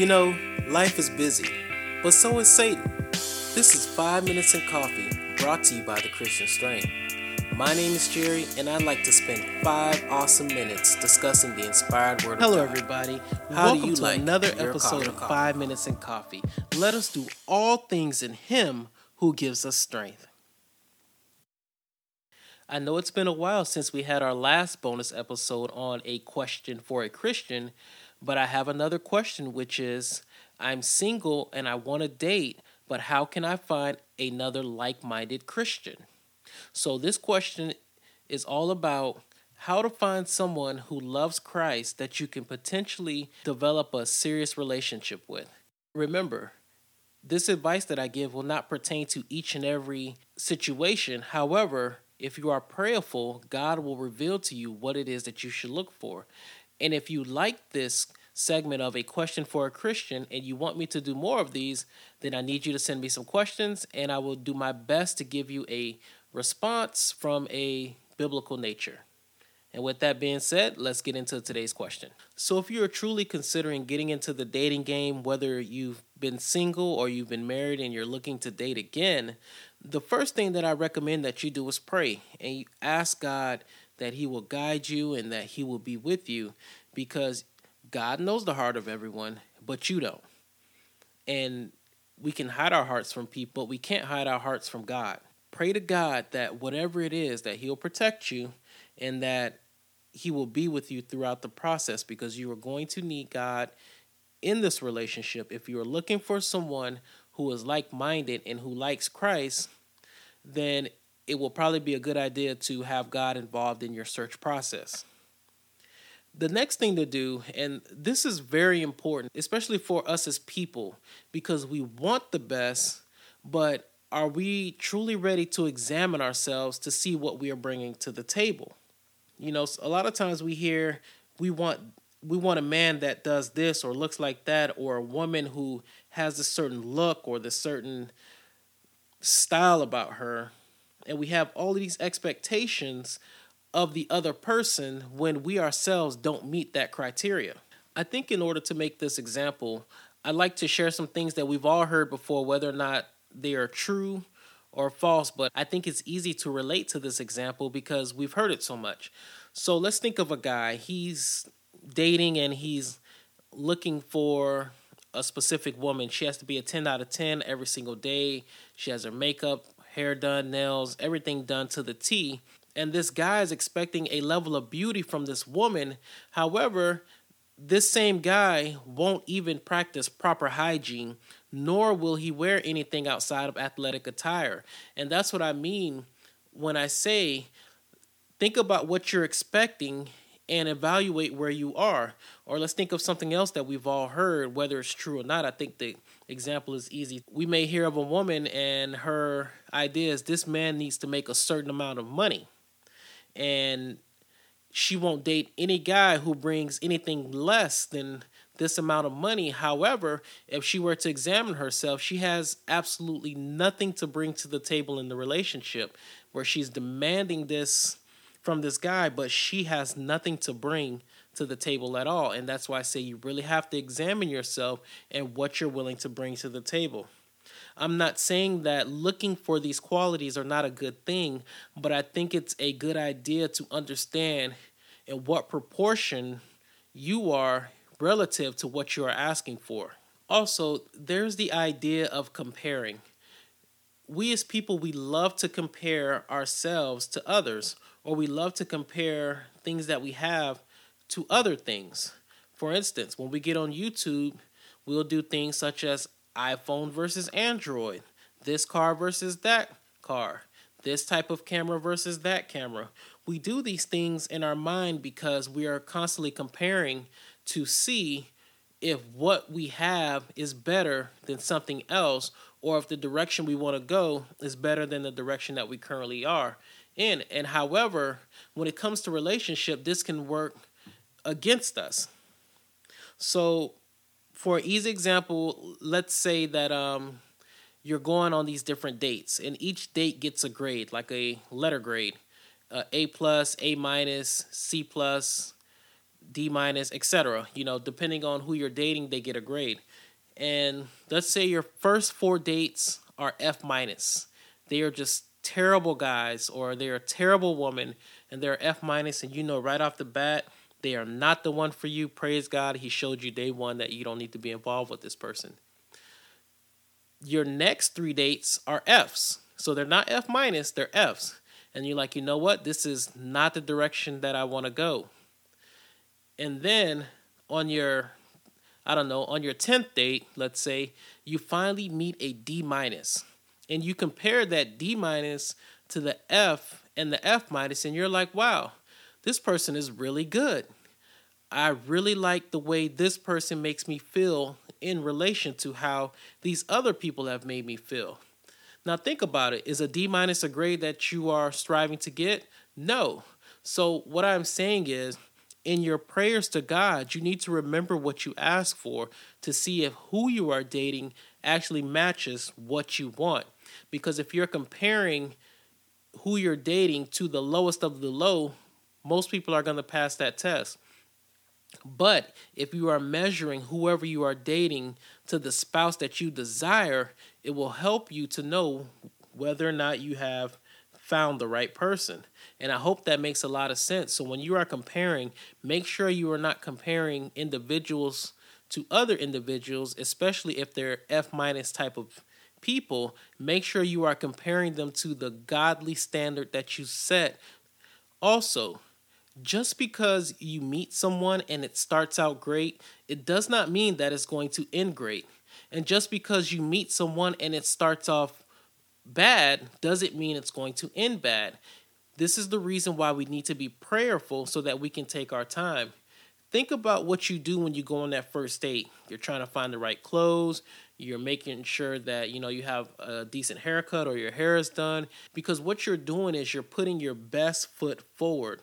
You know, life is busy, but so is Satan. This is 5 Minutes in Coffee, brought to you by the Christian Strength. My name is Jerry, and I'd like to spend five awesome minutes discussing the inspired word Hello, everybody. How Welcome do you to like another episode of Five Minutes in Coffee. Let us do all things in Him who gives us strength. I know it's been a while since we had our last bonus episode on a question for a Christian, but I have another question, which is I'm single and I want to date, but how can I find another like minded Christian? So, this question is all about how to find someone who loves Christ that you can potentially develop a serious relationship with. Remember, this advice that I give will not pertain to each and every situation. However, if you are prayerful, God will reveal to you what it is that you should look for. And if you like this segment of a question for a Christian and you want me to do more of these, then I need you to send me some questions and I will do my best to give you a response from a biblical nature. And with that being said, let's get into today's question. So, if you are truly considering getting into the dating game, whether you've been single or you've been married and you're looking to date again, the first thing that I recommend that you do is pray and you ask God that He will guide you and that He will be with you because God knows the heart of everyone, but you don't. And we can hide our hearts from people, but we can't hide our hearts from God. Pray to God that whatever it is, that He'll protect you and that He will be with you throughout the process because you are going to need God in this relationship. If you are looking for someone who is like minded and who likes Christ, then it will probably be a good idea to have God involved in your search process. The next thing to do, and this is very important, especially for us as people, because we want the best, but are we truly ready to examine ourselves to see what we are bringing to the table? You know, a lot of times we hear we want we want a man that does this or looks like that or a woman who has a certain look or the certain style about her and we have all these expectations of the other person when we ourselves don't meet that criteria. I think in order to make this example, I'd like to share some things that we've all heard before, whether or not they are true or false, but I think it's easy to relate to this example because we've heard it so much. So let's think of a guy. He's dating and he's looking for a specific woman. She has to be a 10 out of 10 every single day. She has her makeup, hair done, nails, everything done to the T. And this guy is expecting a level of beauty from this woman. However, this same guy won't even practice proper hygiene, nor will he wear anything outside of athletic attire. And that's what I mean when I say think about what you're expecting and evaluate where you are. Or let's think of something else that we've all heard, whether it's true or not. I think the example is easy. We may hear of a woman and her idea is this man needs to make a certain amount of money. And she won't date any guy who brings anything less than this amount of money. However, if she were to examine herself, she has absolutely nothing to bring to the table in the relationship where she's demanding this from this guy, but she has nothing to bring to the table at all. And that's why I say you really have to examine yourself and what you're willing to bring to the table. I'm not saying that looking for these qualities are not a good thing, but I think it's a good idea to understand in what proportion you are relative to what you are asking for. Also, there's the idea of comparing. We as people, we love to compare ourselves to others, or we love to compare things that we have to other things. For instance, when we get on YouTube, we'll do things such as iPhone versus Android, this car versus that car, this type of camera versus that camera. We do these things in our mind because we are constantly comparing to see if what we have is better than something else or if the direction we want to go is better than the direction that we currently are in. And however, when it comes to relationship, this can work against us. So, for easy example, let's say that um, you're going on these different dates, and each date gets a grade, like a letter grade, uh, A plus, A minus, C plus, D minus, etc. You know, depending on who you're dating, they get a grade. And let's say your first four dates are F minus. They are just terrible guys or they're a terrible woman and they're F minus and you know right off the bat they are not the one for you. Praise God, he showed you day one that you don't need to be involved with this person. Your next three dates are Fs. So they're not F minus, they're Fs. And you're like, you know what? This is not the direction that I want to go. And then on your, I don't know, on your 10th date, let's say, you finally meet a D minus. And you compare that D minus to the F and the F minus, and you're like, wow, this person is really good. I really like the way this person makes me feel in relation to how these other people have made me feel. Now think about it. Is a D minus a grade that you are striving to get? No. So what I'm saying is in your prayers to God, you need to remember what you ask for to see if who you are dating actually matches what you want. Because if you're comparing who you're dating to the lowest of the low, most people are going to pass that test. But if you are measuring whoever you are dating to the spouse that you desire, it will help you to know whether or not you have found the right person. And I hope that makes a lot of sense. So when you are comparing, make sure you are not comparing individuals to other individuals, especially if they're F minus type of people. Make sure you are comparing them to the godly standard that you set. Also, just because you meet someone and it starts out great, it does not mean that it's going to end great. And just because you meet someone and it starts off bad doesn't mean it's going to end bad. This is the reason why we need to be prayerful so that we can take our time. Think about what you do when you go on that first date. You're trying to find the right clothes, you're making sure that you know you have a decent haircut or your hair is done because what you're doing is you're putting your best foot forward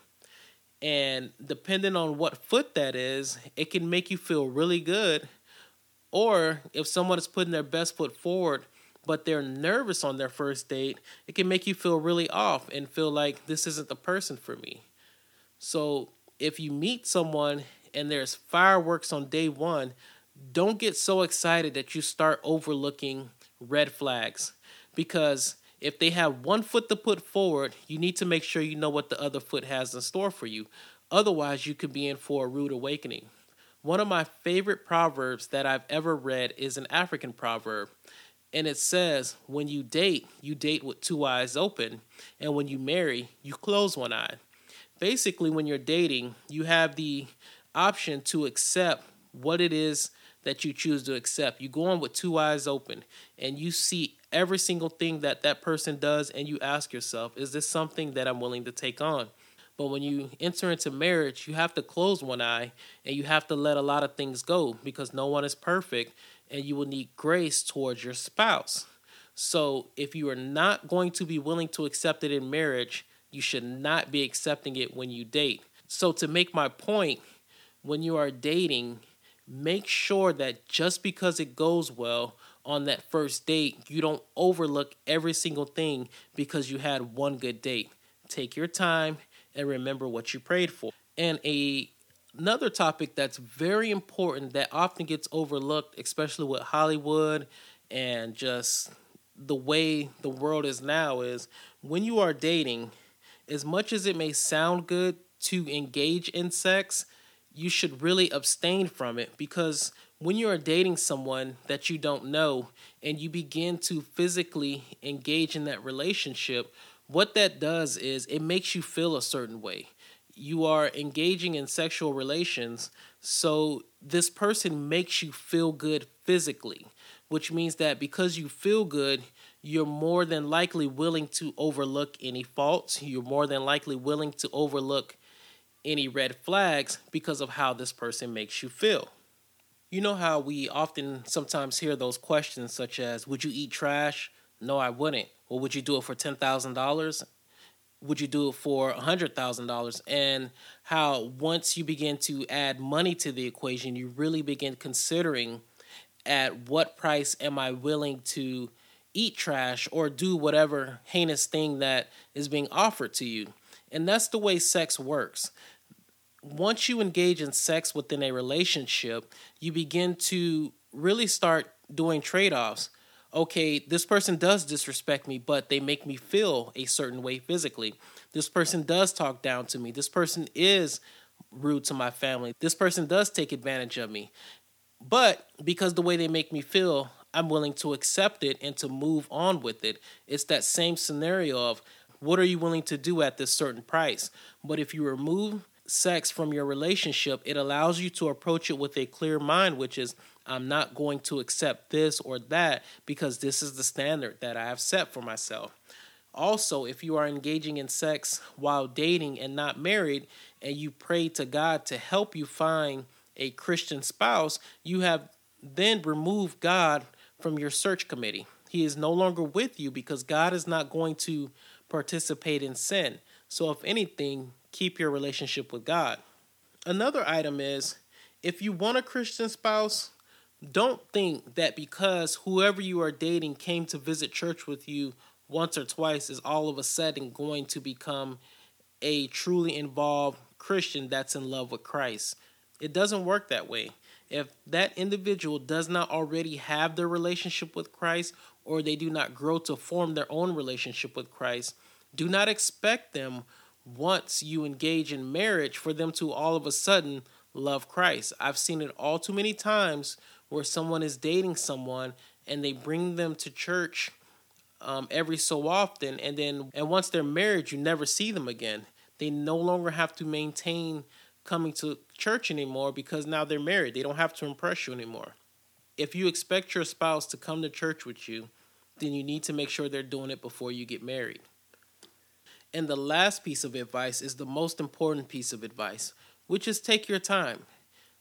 and depending on what foot that is, it can make you feel really good. Or if someone is putting their best foot forward, but they're nervous on their first date, it can make you feel really off and feel like this isn't the person for me. So if you meet someone and there's fireworks on day one, don't get so excited that you start overlooking red flags because if they have one foot to put forward, you need to make sure you know what the other foot has in store for you. Otherwise, you could be in for a rude awakening. One of my favorite proverbs that I've ever read is an African proverb. And it says, when you date, you date with two eyes open. And when you marry, you close one eye. Basically, when you're dating, you have the option to accept what it is that you choose to accept. You go on with two eyes open and you see every single thing that that person does and you ask yourself, is this something that I'm willing to take on? But when you enter into marriage, you have to close one eye and you have to let a lot of things go because no one is perfect and you will need grace towards your spouse. So if you are not going to be willing to accept it in marriage, you should not be accepting it when you date. So to make my point, when you are dating, make sure that just because it goes well on that first date, you don't overlook every single thing because you had one good date. Take your time and remember what you prayed for. And a another topic that's very important that often gets overlooked, especially with Hollywood and just the way the world is now is when you are dating, as much as it may sound good to engage in sex, you should really abstain from it because when you are dating someone that you don't know and you begin to physically engage in that relationship, what that does is it makes you feel a certain way. You are engaging in sexual relations, so this person makes you feel good physically, which means that because you feel good, you're more than likely willing to overlook any faults. You're more than likely willing to overlook any red flags because of how this person makes you feel. You know how we often sometimes hear those questions such as, Would you eat trash? No, I wouldn't. Or would you do it for $10,000? Would you do it for $100,000? And how once you begin to add money to the equation, you really begin considering at what price am I willing to eat trash or do whatever heinous thing that is being offered to you. And that's the way sex works once you engage in sex within a relationship, you begin to really start doing trade offs. Okay, this person does disrespect me, but they make me feel a certain way physically. This person does talk down to me. This person is rude to my family. This person does take advantage of me. But because the way they make me feel, I'm willing to accept it and to move on with it. It's that same scenario of what are you willing to do at this certain price? But if you remove sex from your relationship, it allows you to approach it with a clear mind, which is, I'm not going to accept this or that because this is the standard that I have set for myself. Also, if you are engaging in sex while dating and not married, and you pray to God to help you find a Christian spouse, you have then removed God from your search committee. He is no longer with you because God is not going to participate in sin. So, if anything, keep your relationship with God. Another item is if you want a Christian spouse, don't think that because whoever you are dating came to visit church with you once or twice is all of a sudden going to become a truly involved Christian that's in love with Christ. It doesn't work that way. If that individual does not already have their relationship with Christ or they do not grow to form their own relationship with Christ, do not expect them once you engage in marriage for them to all of a sudden love Christ. I've seen it all too many times where someone is dating someone and they bring them to church um, every so often and then and once they're married you never see them again. They no longer have to maintain coming to church anymore because now they're married. They don't have to impress you anymore. If you expect your spouse to come to church with you then you need to make sure they're doing it before you get married and the last piece of advice is the most important piece of advice, which is take your time.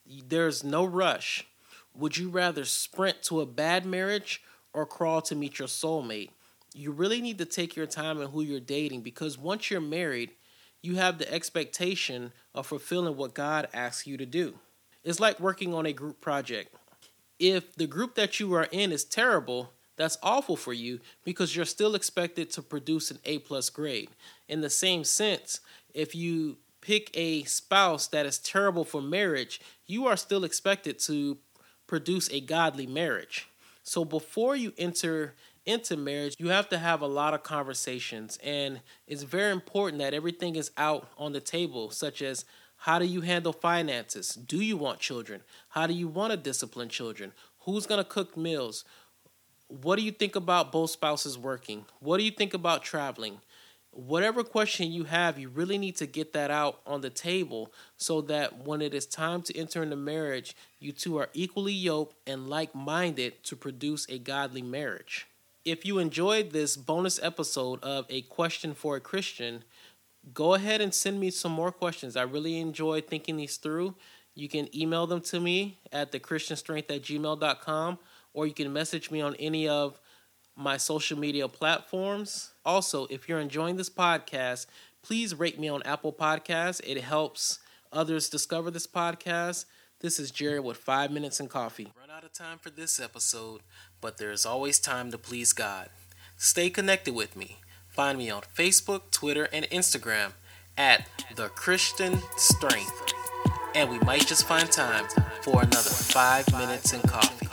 There's no rush. Would you rather sprint to a bad marriage or crawl to meet your soulmate? You really need to take your time in who you're dating because once you're married, you have the expectation of fulfilling what God asks you to do. It's like working on a group project. If the group that you are in is terrible, that's awful for you because you're still expected to produce an A plus grade. In the same sense, if you pick a spouse that is terrible for marriage, you are still expected to produce a godly marriage. So before you enter into marriage, you have to have a lot of conversations, and it's very important that everything is out on the table, such as how do you handle finances? Do you want children? How do you want to discipline children? Who's going to cook meals? What do you think about both spouses working? What do you think about traveling? Whatever question you have, you really need to get that out on the table so that when it is time to enter into marriage, you two are equally yoked and like minded to produce a godly marriage. If you enjoyed this bonus episode of A Question for a Christian, go ahead and send me some more questions. I really enjoy thinking these through. You can email them to me at thechristianstrength at gmail.com or you can message me on any of my social media platforms. Also, if you're enjoying this podcast, please rate me on Apple Podcasts. It helps others discover this podcast. This is Jerry with Five Minutes and Coffee. Run out of time for this episode, but there is always time to please God. Stay connected with me. Find me on Facebook, Twitter, and Instagram at The Christian Strength. And we might just find time for another Five Minutes and Coffee.